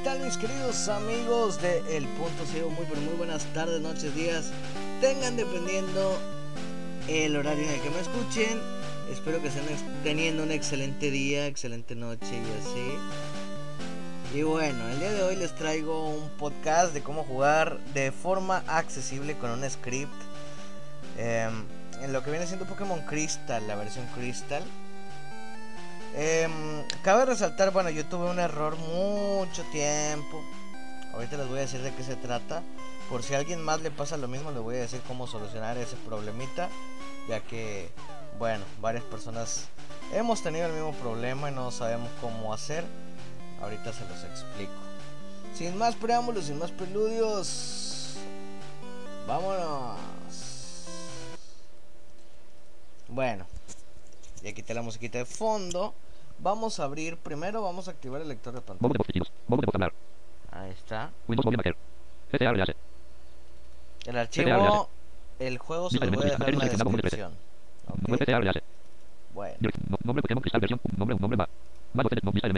tal? ¿Qué tal mis queridos amigos de El Punto Ciego? Muy pero muy buenas tardes, noches, días. Tengan dependiendo el horario en el que me escuchen. Espero que estén teniendo un excelente día, excelente noche y así. Y bueno, el día de hoy les traigo un podcast de cómo jugar de forma accesible con un script. Em, en lo que viene siendo Pokémon Crystal, la versión Crystal. Eh, cabe resaltar, bueno, yo tuve un error mucho tiempo. Ahorita les voy a decir de qué se trata. Por si a alguien más le pasa lo mismo, les voy a decir cómo solucionar ese problemita. Ya que, bueno, varias personas hemos tenido el mismo problema y no sabemos cómo hacer. Ahorita se los explico. Sin más preámbulos, sin más preludios. Vámonos. Bueno, ya quité la musiquita de fondo. Vamos a abrir, primero vamos a activar el lector de pantalla. De. Ahí está. Windows. El archivo, el juego se lo voy a dejar en la descripción. Web Ok, GTA Real. Bueno.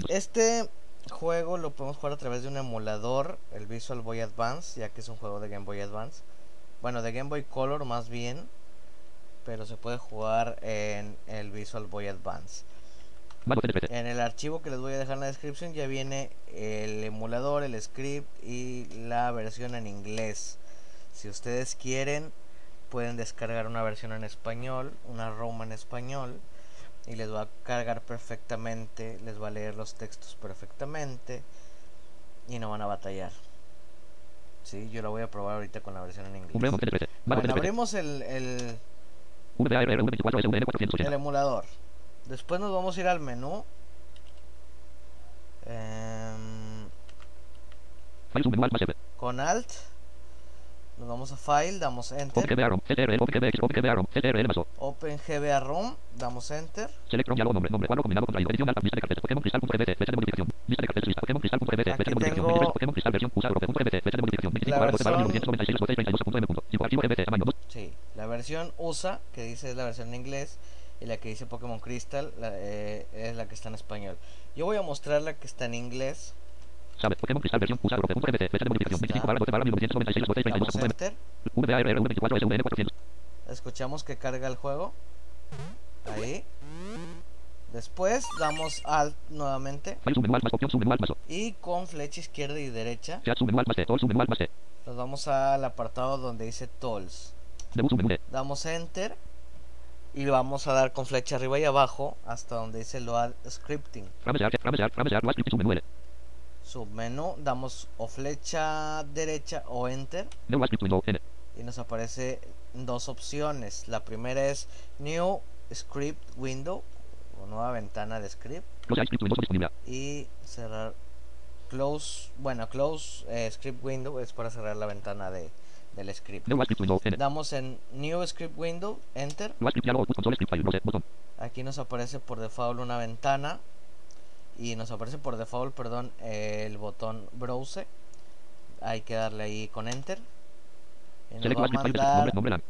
Este juego lo podemos jugar a través de un emulador, el Visual Boy Advance, ya que es un juego de Game Boy Advance. Bueno, de Game Boy Color más bien, pero se puede jugar en el Visual Boy Advance. En el archivo que les voy a dejar en la descripción ya viene el emulador, el script y la versión en inglés. Si ustedes quieren, pueden descargar una versión en español, una ROM en español y les va a cargar perfectamente, les va a leer los textos perfectamente y no van a batallar. Sí, yo lo voy a probar ahorita con la versión en inglés. Bueno, abrimos el, el 24SUN480. emulador. Después nos vamos a ir al menú. Em, con Alt. Nos vamos a File, damos Enter. OpenGBA ROM. Damos Enter. Select ROM diálogo nombre. Nombre. Cuadro combinado contraído. Edición alta. Lista de carpetas. Pokémon Cristal.gbt. Fecha de modificación. Lista de carpetas. Lista. Pokémon Cristal.gbt. Fecha Aquí de modificación. tengo- 23. Pokémon Cristal versión. Usado. Pokémon.gbt. Fecha de modificación. 25 La barra 12 barra versión- 1996 botones 32.m. punto. Tipo archivo GBT. Tamaño 2. Sí, la versión USA, que dice es la versión en inglés, y la que dice Pokémon Crystal la- eh, es la que está en español. Yo voy a mostrar la que está en inglés. Sabe. Pokémon Cristal versión. Pokémon.gbt. Fecha de modificación. 25 barra 12 barra 1996 botones Damos 32.m. Enter. VARR 24SUN400. Escuchamos que carga el juego. Ahí. Después damos Alt nuevamente. Y con flecha izquierda y derecha nos vamos al apartado donde dice Tools. Damos Enter. Y vamos a dar con flecha arriba y abajo hasta donde dice Load Scripting. Submenú damos o flecha derecha o Enter. Y nos aparece dos opciones. La primera es New Script Window o nueva ventana de script y cerrar Close, bueno, Close eh, Script Window es para cerrar la ventana de, del script. Damos en New Script Window, Enter. Aquí nos aparece por default una ventana y nos aparece por default, perdón, el botón Browse. Hay que darle ahí con Enter. Y nos Select va a script file. mandar Nombre. Nombre LAN.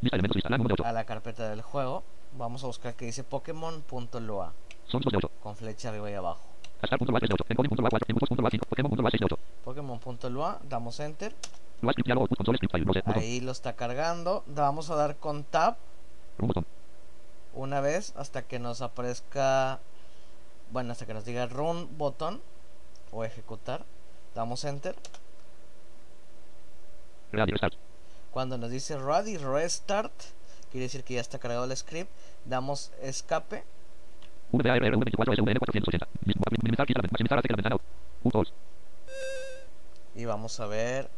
Lista de elementos. Lista. LAN 1 de 8. a la carpeta del juego. Vamos a buscar que dice Pokémon.loa Son 2 de 8. con flecha arriba y abajo. Star.loa 3 de 8. Encoding.loa 4. Inputs.loa 5. Pokémon.loa 6 de 8. Pokémon.loa, damos enter. Ahí lo está cargando. Vamos a dar con Tab una vez hasta que nos aparezca. Bueno, hasta que nos diga Run botón o ejecutar. Damos enter. Cuando nos dice Ready Restart, quiere decir que ya está cargado el script. Damos escape. VARR 24SUN480. Minimizar quita la ventana. Maximizar hace que la ventana. Un tools. Y vamos a ver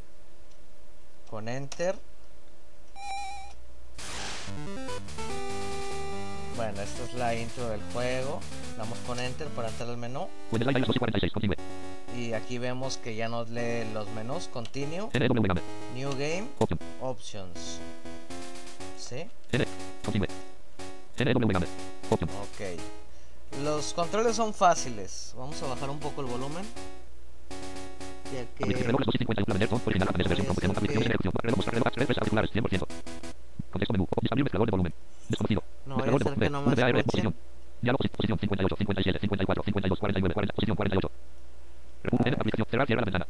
con enter. Bueno, esta es la intro del juego. Damos con enter para entrar al menú. Windows Line 1246. Continue. Y aquí vemos que ya nos lee los menús. Continue. New Game, Option. Options. ¿Sí? Ok. Los controles son fáciles. Vamos a bajar un poco el volumen. Contexto menú. Disablir mezclador de volumen. Desconocido. No no me VAR escuchen. posición. Diálogo posición 58, 57, 54, 52, 49, 40, posición 48. N, aplicación, cerrar, cierra la ventana.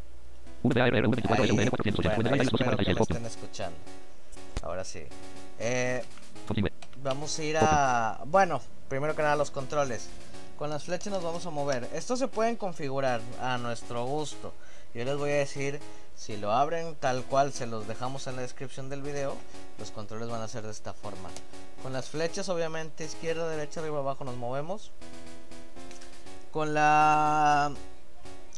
VARR, V24, Ahí, SVN 400, bueno, ahí espero que me 246, estén escuchando. Ahora sí. Eh, vamos a ir a... Bueno, primero que nada los controles. Con las flechas nos vamos a mover. Estos se pueden configurar a nuestro gusto. Yo les voy a decir, si lo abren tal cual se los dejamos en la descripción del video, los controles van a ser de esta forma. Con las flechas obviamente izquierda, derecha, arriba, abajo nos movemos. Con la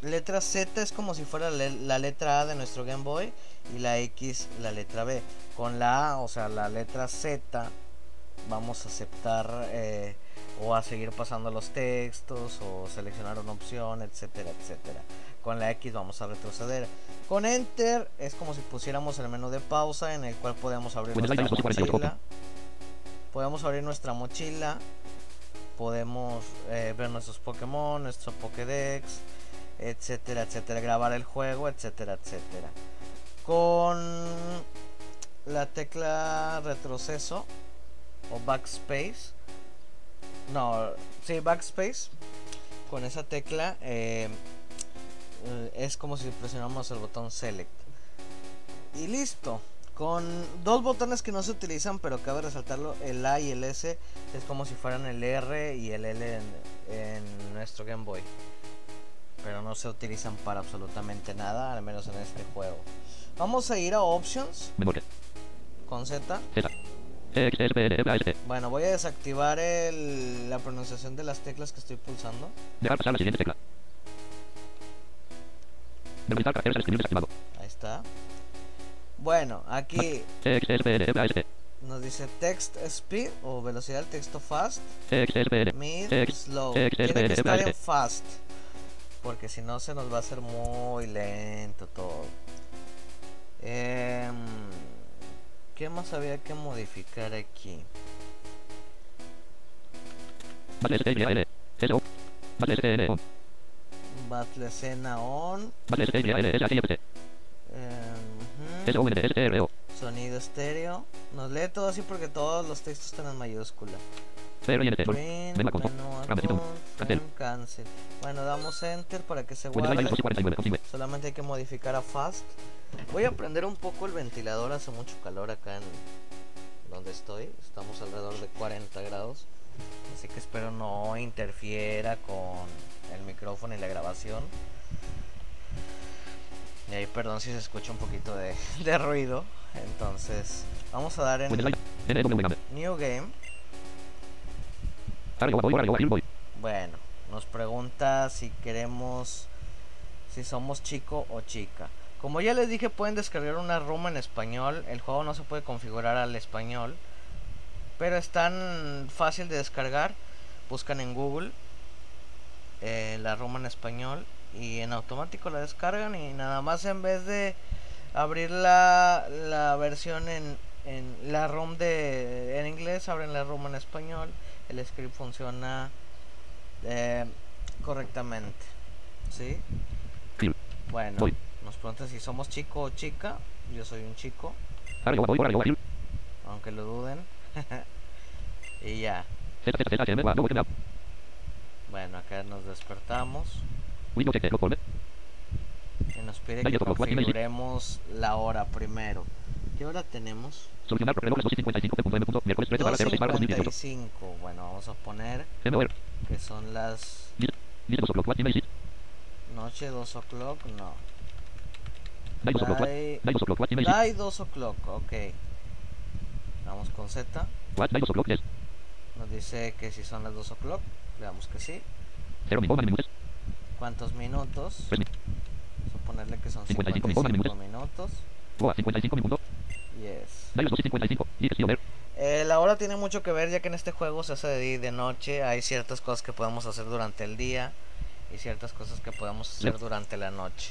letra Z es como si fuera la letra A de nuestro Game Boy y la X la letra B. Con la A, o sea, la letra Z, vamos a aceptar eh, o a seguir pasando los textos o seleccionar una opción, etcétera, etcétera. Con la X vamos a retroceder. Con Enter es como si pusiéramos el menú de pausa en el cual podemos abrir nuestra Line 248, mochila. Podemos abrir nuestra mochila. Podemos eh, ver nuestros Pokémon, nuestro Pokédex, etcétera, etcétera. Grabar el juego, etcétera, etcétera. Con la tecla retroceso o backspace. No, sí, backspace. Con esa tecla eh, es como si presionamos el botón select. Y listo. Con dos botones que no se utilizan, pero cabe resaltarlo, el A y el S es como si fueran el R y el L en, en nuestro Game Boy. Pero no se utilizan para absolutamente nada, al menos en este juego. Vamos a ir a Options Memoria. con Z. EX, SPN, FAST. Bueno, voy a desactivar el- la pronunciación de las teclas que estoy pulsando. Dejar pasar la siguiente tecla. Ahí está. Bueno, aquí nos dice text speed o velocidad del texto fast, mid, slow. Tiene que estar en fast. Porque si no se nos va a hacer muy lento todo. Em, ¿Qué más había que modificar aquí? Base Battle escena on. Em. Sonido estéreo. Nos lee todo así porque todos los textos están en mayúscula. Print, menú Cancel. frame, cancel. Bueno, damos enter para que se guarde. 249. Continúe. Solamente hay que modificar a fast. Voy a prender un poco el ventilador, hace mucho calor acá en donde estoy. Estamos alrededor de 40 grados. Así que espero no interfiera con el micrófono y la grabación. Y ahí perdón si se escucha un poquito de, de ruido. Entonces, vamos a dar en. New Game. Bueno, nos pregunta si queremos, si somos chico o chica. Como ya les dije, pueden descargar una ROM en español. El juego no se puede configurar al español, pero es tan fácil de descargar. Buscan en Google eh, la ROM en español y en automático la descargan y nada más en vez de abrir la, la versión en, en la ROM de en inglés, abren la ROM en español. El script funciona eh, correctamente. ¿Sí? Bueno, nos preguntan si somos chico o chica. Yo soy un chico, aunque lo duden. y ya. Bueno, acá nos despertamos y nos pide que configuremos la hora primero. ¿Qué hora tenemos? Solucionar problemas 2 y 55.m. Miércoles 13 barra 06 barra 2018. 2.55. Bueno, vamos a poner que son las Dice 2 o'clock, what email is it? noche 2 o'clock. No. Dai 2 o'clock, what? Dai- Dai 2 o'clock, what email is it? Dai 2 o'clock, ok. Vamos con Z. What? Dai 2 o'clock, yes. Nos dice que si son las 2 o'clock. Le damos que sí. 0 min, minutes. ¿Cuántos minutos? 3 min. Vamos a ponerle que son 55 55 minutos. minutos. Boa, 55 minutos. Yes. Dai 2 y 55. Dice sí, over. Eh, la hora tiene mucho que ver ya que en este juego se hace de día y de noche. Hay ciertas cosas que podemos hacer durante el día y ciertas cosas que podemos hacer durante la noche.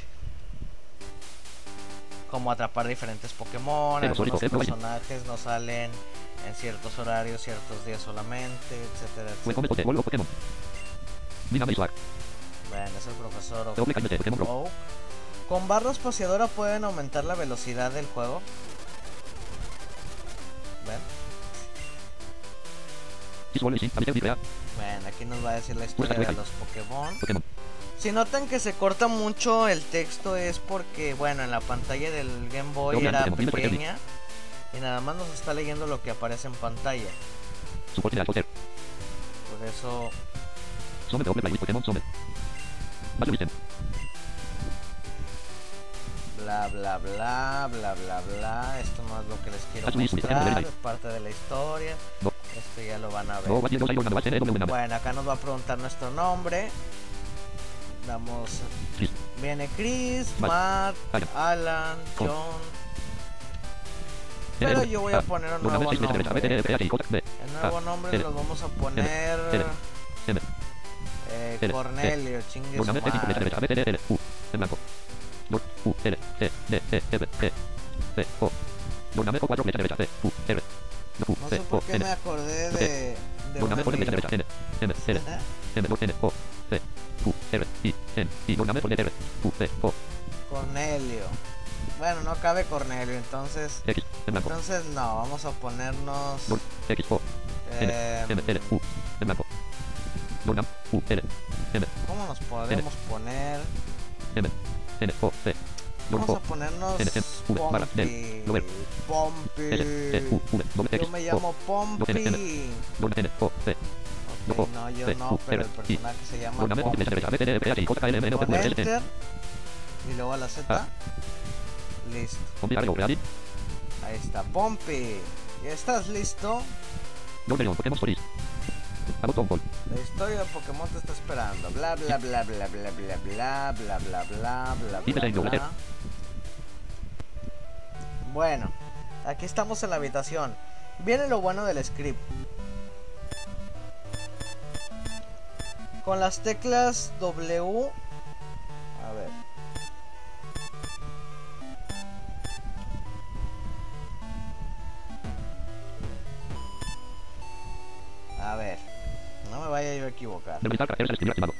Como atrapar diferentes Pokémon, algunos personajes no salen en ciertos horarios, ciertos días solamente, etcétera, etcétera. Bueno, es el profesor Oak. Con barra espaciadora pueden aumentar la velocidad del juego. ¿Ven? Bueno, aquí nos va a decir la historia de los Pokémon. Si notan que se corta mucho el texto es porque, bueno, en la pantalla del Game Boy era pequeña y nada más nos está leyendo lo que aparece en pantalla. Por eso, Pokémon bla bla bla bla bla bla. Esto no es lo que les quiero mostrar, es parte de la historia. Esto ya lo van a ver. Bueno, acá nos va a preguntar nuestro nombre. Damos. Viene Chris, Matt, Alan, John. Pero yo voy a poner un nuevo nombre. El nuevo nombre lo vamos a poner. Eh, Cornelio, chingues No sé por qué me acordé de C. U, R, I, N. I. R. U, O. Cornelio. Bueno, no cabe Cornelio, entonces. X. En blanco. Entonces no, vamos a ponernos. X, O. N. eh, M, L, U. En blanco. Gobernador U, L. M, ¿Cómo nos podemos poner? M, N, O, C. Vamos a ponernos Pompi. Pompi. Doble Yo me llamo Pompi. No, yo no, pero el personaje se llama. Enter y luego a la Z. Ah. Listo. Ahí está, Pompi. ¿Ya estás listo? La historia de Pokémon te está esperando. Bla bla bla bla bla bla bla bla bla bla bla bla. Bueno, aquí estamos en la habitación. Viene lo bueno del script. Con las teclas W. A ver. A ver. No me vaya yo a equivocar. Verbalizar caracteres escribir activado.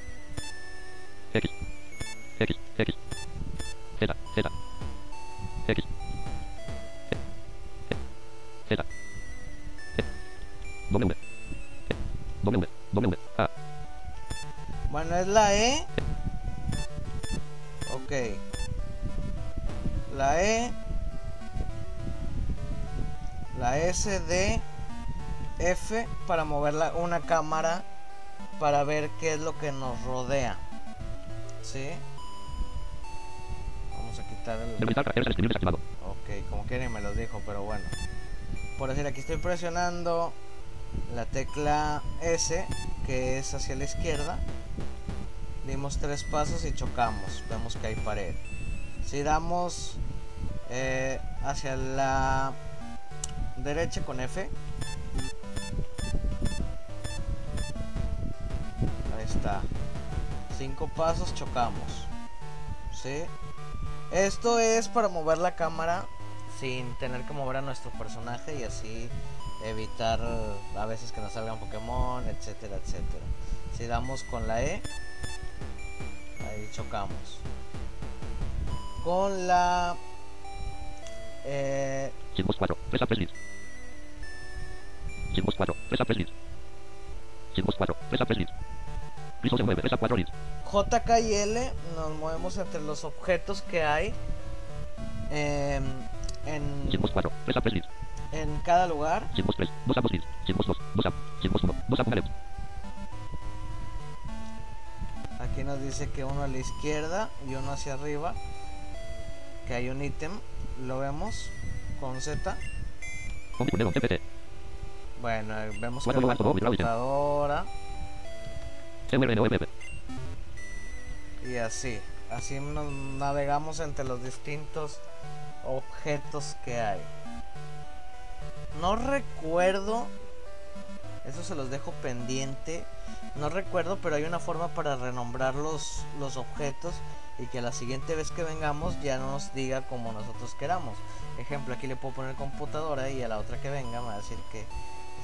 Cámara para ver qué es lo que nos rodea. ¿Sí? Vamos a quitar el... Ok, como quieren me los dijo, pero bueno. Por decir, aquí estoy presionando la tecla S, que es hacia la izquierda. Dimos tres pasos y chocamos. Vemos que hay pared. Si damos eh, hacia la derecha con F. está. Cinco pasos, chocamos. ¿Sí? Esto es para mover la cámara sin tener que mover a nuestro personaje y así evitar a veces que nos salgan Pokémon, etcétera, etcétera. Si damos con la E, ahí chocamos. Con la eh, Hitbox 4. Presa. Hitbox 4. Presa. Hitbox 4. Presa Preslis. Piso se mueve. Presa 4 lis. JK y L nos movemos entre los objetos que hay em, en, Hitbox 4. Presa Preslis. en cada lugar. Hitbox 3. 2 ambos lis. Hitbox 2. 2 am. Hitbox 1. 2 am. Left. Aquí nos dice que uno a la izquierda y uno hacia arriba. Que hay un ítem. Lo vemos con Z. Bueno, vemos que la computadora. Y así. Así nos navegamos entre los distintos objetos que hay. No recuerdo. Eso se los dejo pendiente. No recuerdo, pero hay una forma para renombrar los, los objetos y que la siguiente vez que vengamos ya no nos diga como nosotros queramos. Ejemplo, aquí le puedo poner computadora y a la otra que venga me va a decir que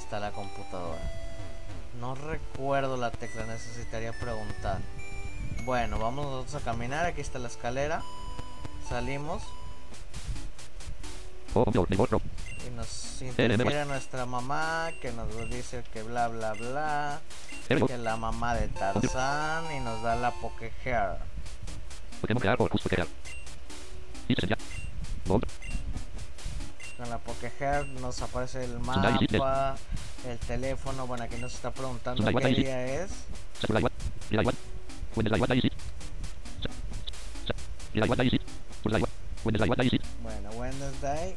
está la computadora. No recuerdo la tecla, necesitaría preguntar. Bueno, vamos nosotros a caminar. Aquí está la escalera. Salimos Oh, y nos interfiere nuestra mamá que nos dice que bla bla bla. Que la mamá de Tarzán y nos da la Poké Hair. Con la Poké Hair nos aparece el mapa, el teléfono. Bueno, aquí nos está preguntando qué día es. Bueno, Wednesday.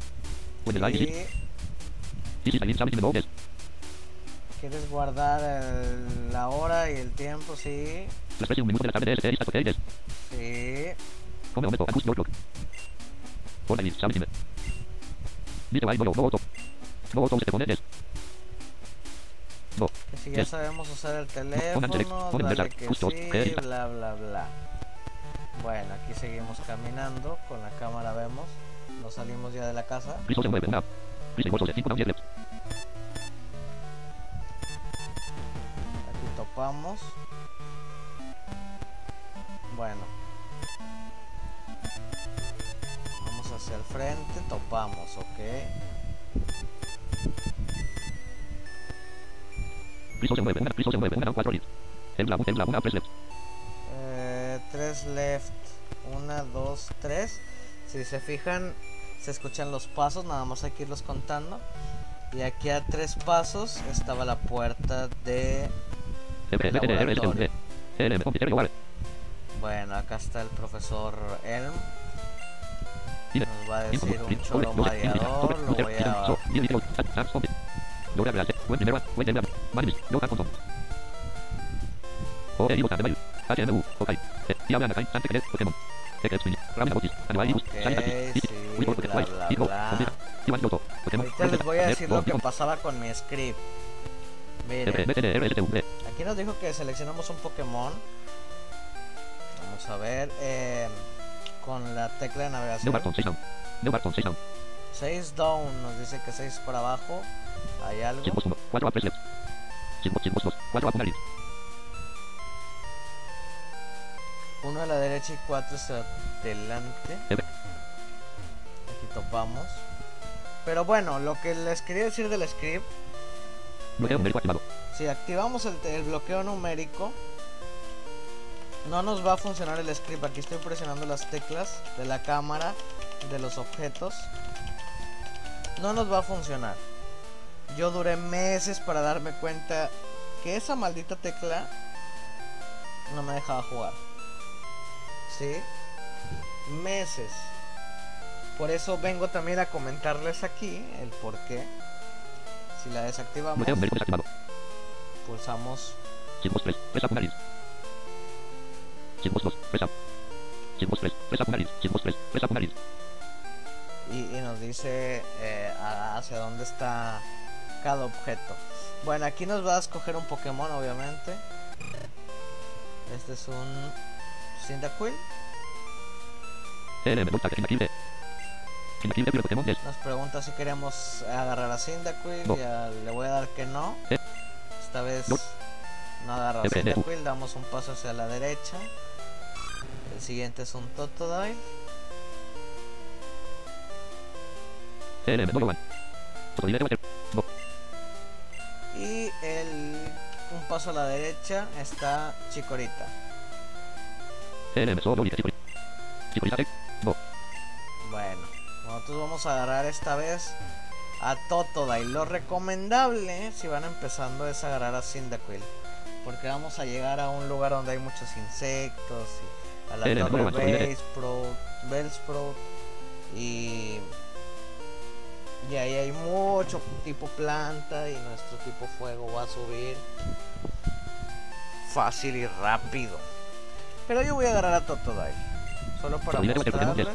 Y quieres guardar el- la hora y el tiempo, sí. Un minuto de la tarde. Sí. Si ya sabemos usar el teléfono, dale que sí, bla bla bla. Bueno, aquí seguimos caminando, con la cámara vemos, nos salimos ya de la casa. Cristo se mueve. Una. Cristo. Bolso de 5. 10 left. Aquí topamos. Bueno. Hacia el frente, topamos, ok. Cristo se mueve. Cristo se mueve. Una. 4 lead. El la. El la. Una. 3 left. Eh, tres left. Una, dos, tres. Si se fijan, se escuchan los pasos, nada más hay que irlos contando. Y aquí a tres pasos estaba la puerta de... Bueno, acá está el profesor Elm. Nos va a decir un mareador. Lo voy a... Ahorita les voy a decir lo que pasaba con mi script. Miren, aquí nos dijo que seleccionamos un Pokémon. Vamos a ver. eh, con la tecla de navegación. 6 down, nos dice que 6 por abajo. Hay algo. Uno a la derecha y 4 hacia adelante. Aquí topamos. Pero bueno, lo que les quería decir del script. Si activamos el, el bloqueo numérico, no nos va a funcionar el script. Aquí estoy presionando las teclas de la cámara, de los objetos. No nos va a funcionar. Yo duré meses para darme cuenta que esa maldita tecla no me dejaba jugar. ¿Sí? Meses. Por eso vengo también a comentarles aquí el por qué. Si la desactivamos, pulsamos y, y nos dice eh, hacia dónde está cada objeto. Bueno, aquí nos va a escoger un Pokémon, obviamente. Este es un Cyndaquil. Nos pregunta si queremos agarrar a Cyndaquil. No. Ya le voy a dar que no. Eh. Esta vez No. agarra a. Cyndaquil. Damos un paso hacia la derecha. El siguiente es un Totodile. Y el, un paso a la derecha está Chikorita. Bueno, nosotros vamos a agarrar esta vez a Totodile. Lo recomendable si van empezando es agarrar a Cyndaquil. Porque vamos a llegar a un lugar donde hay muchos insectos. Y a la. Bellsprout, Bellsprout. Y, y ahí hay mucho tipo planta. Y nuestro tipo fuego va a subir fácil y rápido. Pero yo voy a agarrar a Totodile. Solo para mostrarles.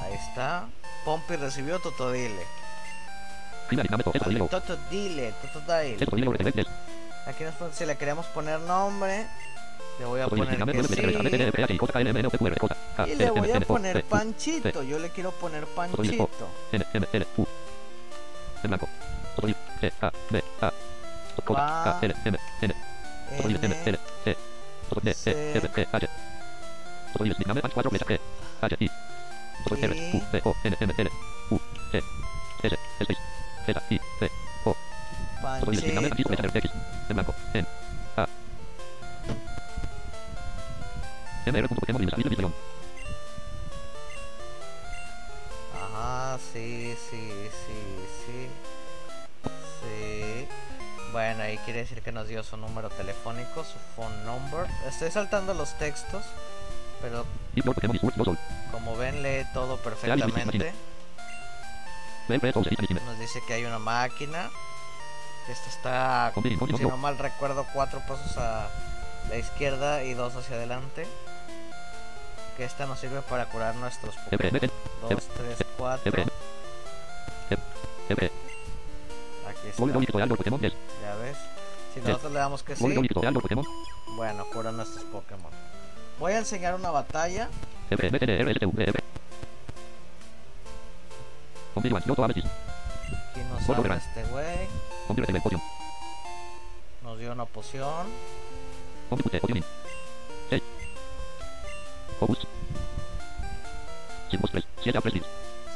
Ahí está. Pompey recibió Totodile. Totodile, Totodile. Aquí nos si le queremos poner nombre. Le voy a poner que sí. Y le voy a poner Panchito. Yo le quiero poner Panchito. Y Ajá, sí, sí, sí, sí. Sí. Bueno, ahí quiere decir que nos dio su número telefónico, su phone number. Estoy saltando los textos, pero como ven lee todo perfectamente. Nos dice que hay una máquina. Esta está, si no mal recuerdo, cuatro pasos a la izquierda y dos hacia adelante. Que esta nos sirve para curar nuestros Pokémon. meten. Dos, tres, cuatro. Ebre. Ebre. Aquí está. Ya ves. Si nosotros le damos que sí, bueno, cura nuestros Pokémon. Voy a enseñar una batalla. Aquí nos voy. este güey. Nos dio una poción.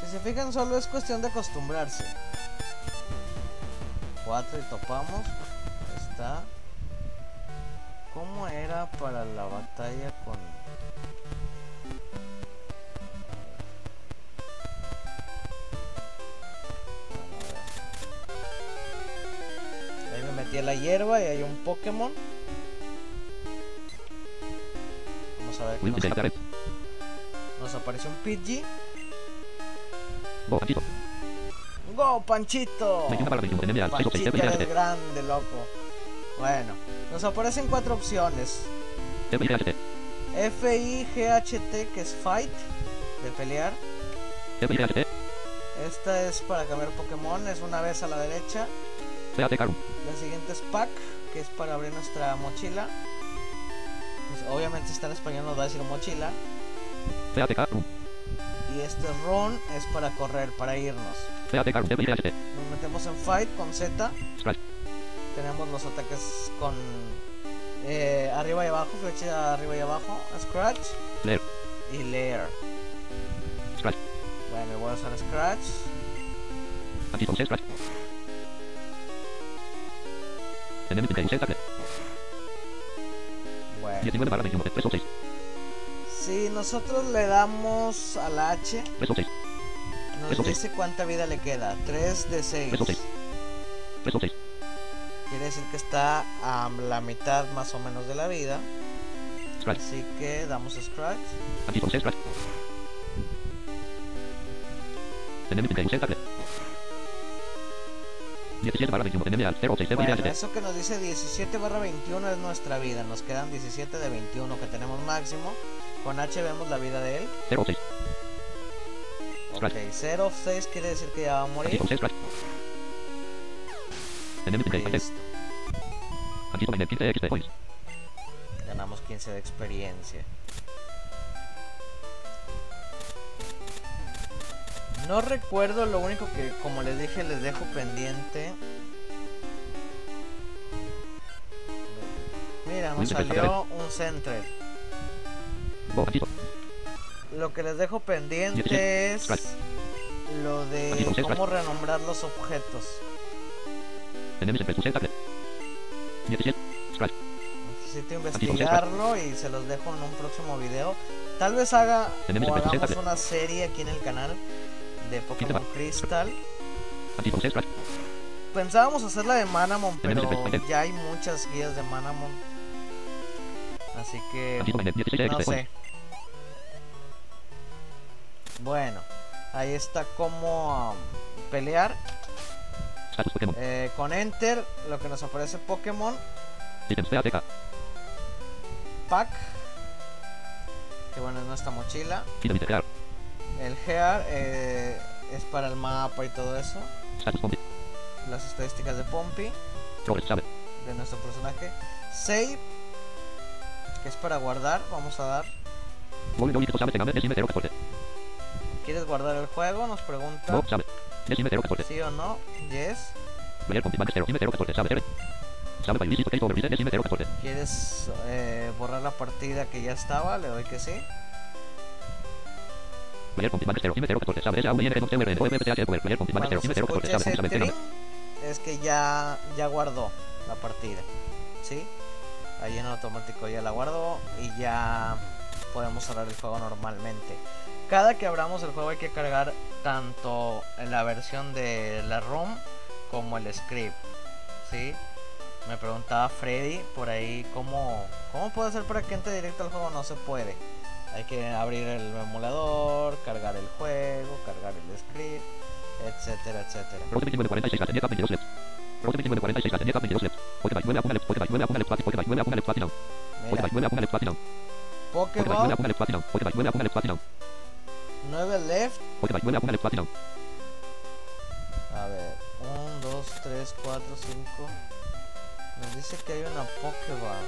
Si se fijan, solo es cuestión de acostumbrarse. 4 y topamos. Ahí está. ¿Cómo era para la batalla con.? Ahí me metí a la hierba y hay un Pokémon. Vamos a ver aparece un Pidgey. Go, Panchito. ¡Go, Panchito! 21 barra 21. NMA. 6 o 6. Panchito eres grande, loco. Bueno, nos aparecen cuatro opciones. F-I-G-H-T, que es Fight, de pelear. Esta es para cambiar Pokémon, es una vez a la derecha. La siguiente es Pack, que es para abrir nuestra mochila. Pues, obviamente está en español, nos va a decir mochila. Y este Run es para correr, para irnos. Nos metemos en Fight con Z. Scratch. Tenemos los ataques con eh, arriba y abajo, flecha arriba y abajo, Scratch Lair. y Lair. Scratch. Bueno, voy a usar Scratch. Anti-Stone, C, Scratch. Pinker, C, Tackle. Bueno, 19 barra 21. 3 o 6. Si nosotros le damos a la H, 3 o 6. nos sí. dice cuánta vida le queda. 3 de 6. Eso sí. 3 o 6. Quiere decir que está a la mitad más o menos de la vida. Así que damos Scratch. Anti-Stone, C, Scratch. Enemy Pinker, C, Tackle. 17 barra 21. Enemy al 0 o 6. Ebre, Bueno, eso que nos dice 17 barra 21 es nuestra vida. Nos quedan 17 de 21 que tenemos máximo. Con H vemos la vida de él. 0 o 6. Ok, Scratch. 0 of 6 quiere decir que ya va a morir. Listo. Anti-Stone, Net, 15 XP points. Ganamos 15 de experiencia. No recuerdo, lo único que, como les dije, les dejo pendiente. Mira, nos salió un Centred. Lo que les dejo pendiente es lo de cómo renombrar los objetos. Enemy Pinker, C, Tackle. 17. Scratch. Necesito investigarlo y se los dejo en un próximo video. Tal vez haga o hagamos una serie aquí en el canal de Pokémon. Crystal. Pensábamos hacer la de Manamon, pero ya hay muchas guías de Manamon. Así que Anti-Stone, Net, 16 no sé. Bueno, ahí está como um, pelear. Eh, con Enter, lo que nos aparece Pokémon. Pack. Que bueno, es nuestra mochila. El Gear eh, es para el mapa y todo eso. Pompi. Las estadísticas de Chave. de nuestro personaje. Save, que es para guardar. Vamos a dar. ¿Quieres guardar el juego? Nos pregunta. 0, 14. ¿Sí o no? Yes. Player Pompi, Bank, 0, Decime, 0, 14. Chave, 0. Chave, by Visit, Take Over, Reset, Decime, 0, 14. ¿Quieres eh, borrar la partida que ya estaba? Le doy que sí. Player Pompi, Bank, 0, Decime, 0, 14. Chave, S, A, V, N, N, O, V, P, T, H, Over. Player Pompi, Bank, 0, Cuando se Decime, 0, 14. escuche Chave, ese Chave, trin, Tename. es que ya, ya guardó la partida. ¿Sí? Ahí en automático ya la guardó y ya podemos cerrar el juego normalmente. Cada que abramos el juego hay que cargar tanto la versión de la ROM como el script. ¿Sí? Me preguntaba Freddy por ahí cómo, cómo puedo hacer para que entre directo al juego. No se puede. Hay que abrir el emulador, cargar el juego, cargar el script, etcétera, etcétera. Rote 2946, Castañeda 22 left. Rote 2946, Castañeda 22 left. Spotify 9 a 1 left. Spotify 9 a 1 left. Spotify 9 a 1 left. Platinum. Mira, Spotify 9 a 1 left. Platinum. Spotify 9 a Pokéball 1 left. Platinum. Spotify 9 a 1 left. Platinum. 9 left. Spotify 9 a 1 left. Platinum. A ver, 1, 2, 3, 4, 5. Nos dice que hay una Pokéball.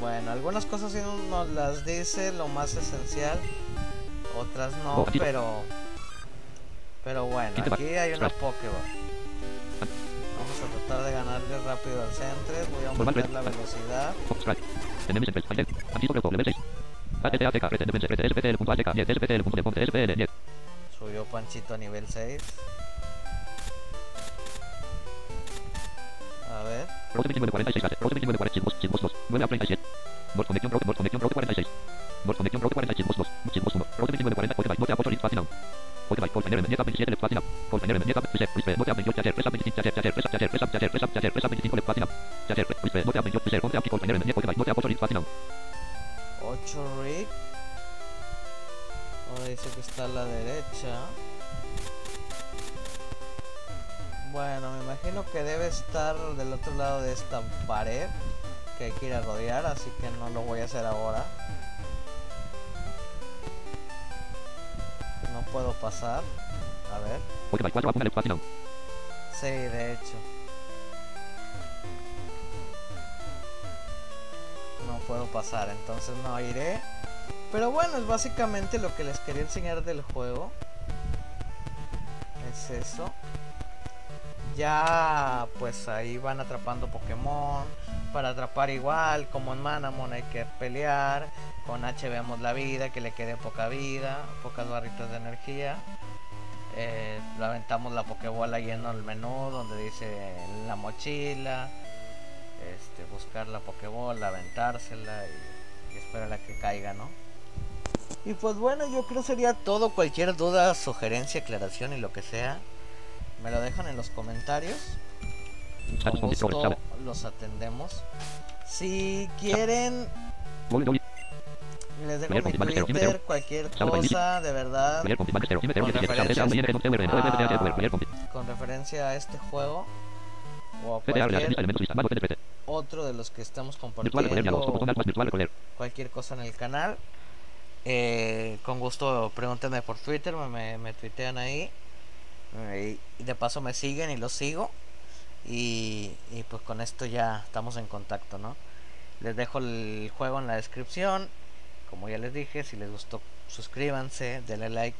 Bueno, algunas cosas sí nos las dice lo más esencial, otras no, Oh, pero pero bueno, Aquí hay una. Pokéball. Vamos a tratar de ganarle rápido al centro. Voy a aumentar la velocidad. Subió Panchito a nivel 6. A ver. Rote 2946. Cate. Rote 2946. Chismos. Chismos 2. 9 a 37. Mod conexión. Rote. Mod conexión. Rote 46. Mod conexión. Rote 46. 8 list. Platinum. Spotify. Container. Nieta 27 left. Platinum. Container. Nieta 27. Whisper. Mote a 28. Chaser. Presa 25. Chaser. Chaser. Presa. Chaser. Presa. Chaser. Presa. Chaser. Presa 25 left. Platinum. Chaser. Whisper. Mote a 28. Chaser. Ponte aquí. Container. Nieta. Spotify. Mote a 8 list. Platinum. 8 Rick. Ahora dice que está a la derecha. Bueno, me imagino que debe estar del otro lado de esta pared que hay que ir a rodear, así que no lo voy a hacer ahora. No puedo pasar. A ver. Spotify 4 a 1 left. Platinum. Sí, de hecho. Puedo pasar, entonces no iré. Pero bueno, es básicamente lo que les quería enseñar del juego. Es eso. Ya, pues ahí van atrapando Pokémon. Para atrapar igual, como en Manamon hay que pelear. Con H vemos la vida, que le quede poca vida, pocas barritas de energía. Eh, aventamos la Pokébola lleno el menú donde dice la mochila. Este, buscar la Pokébola, aventársela y, y esperar a que caiga, ¿no? Y pues bueno, yo creo sería todo. Cualquier duda, sugerencia, aclaración y lo que sea, me lo dejan en los comentarios. Con gusto los atendemos. Si quieren, les dejo mi Twitter, cualquier cosa, de verdad. Con 17. referencias Player confirmado. Player confirmado. con referencia a este juego o a cualquier otro de los que estamos compartiendo cualquier cosa en el canal. Eh, con gusto pregúntenme por Twitter me, me, me tuitean ahí. Eh, y de paso me siguen y los sigo. Y, y pues con esto ya estamos en contacto no les dejo el juego en la descripción. Como ya les dije si les gustó suscríbanse denle like.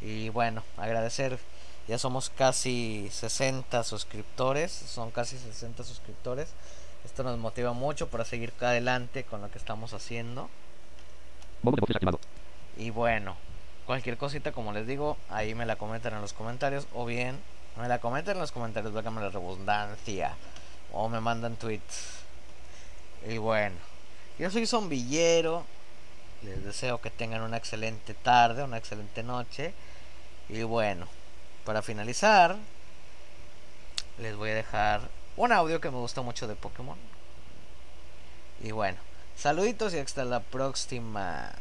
Y bueno agradecer. Ya somos casi 60 suscriptores son casi 60 suscriptores esto nos motiva mucho para seguir adelante con lo que estamos haciendo y bueno, cualquier cosita, como les digo, ahí me la comentan en los comentarios. O bien, me la comentan en los comentarios, válgame la redundancia. O me mandan tweets. Y bueno, yo soy zombillero. Les deseo que tengan una excelente tarde, una excelente noche. Y bueno, para finalizar, les voy a dejar un audio que me gusta mucho de Pokémon. Y bueno, saluditos y hasta la próxima.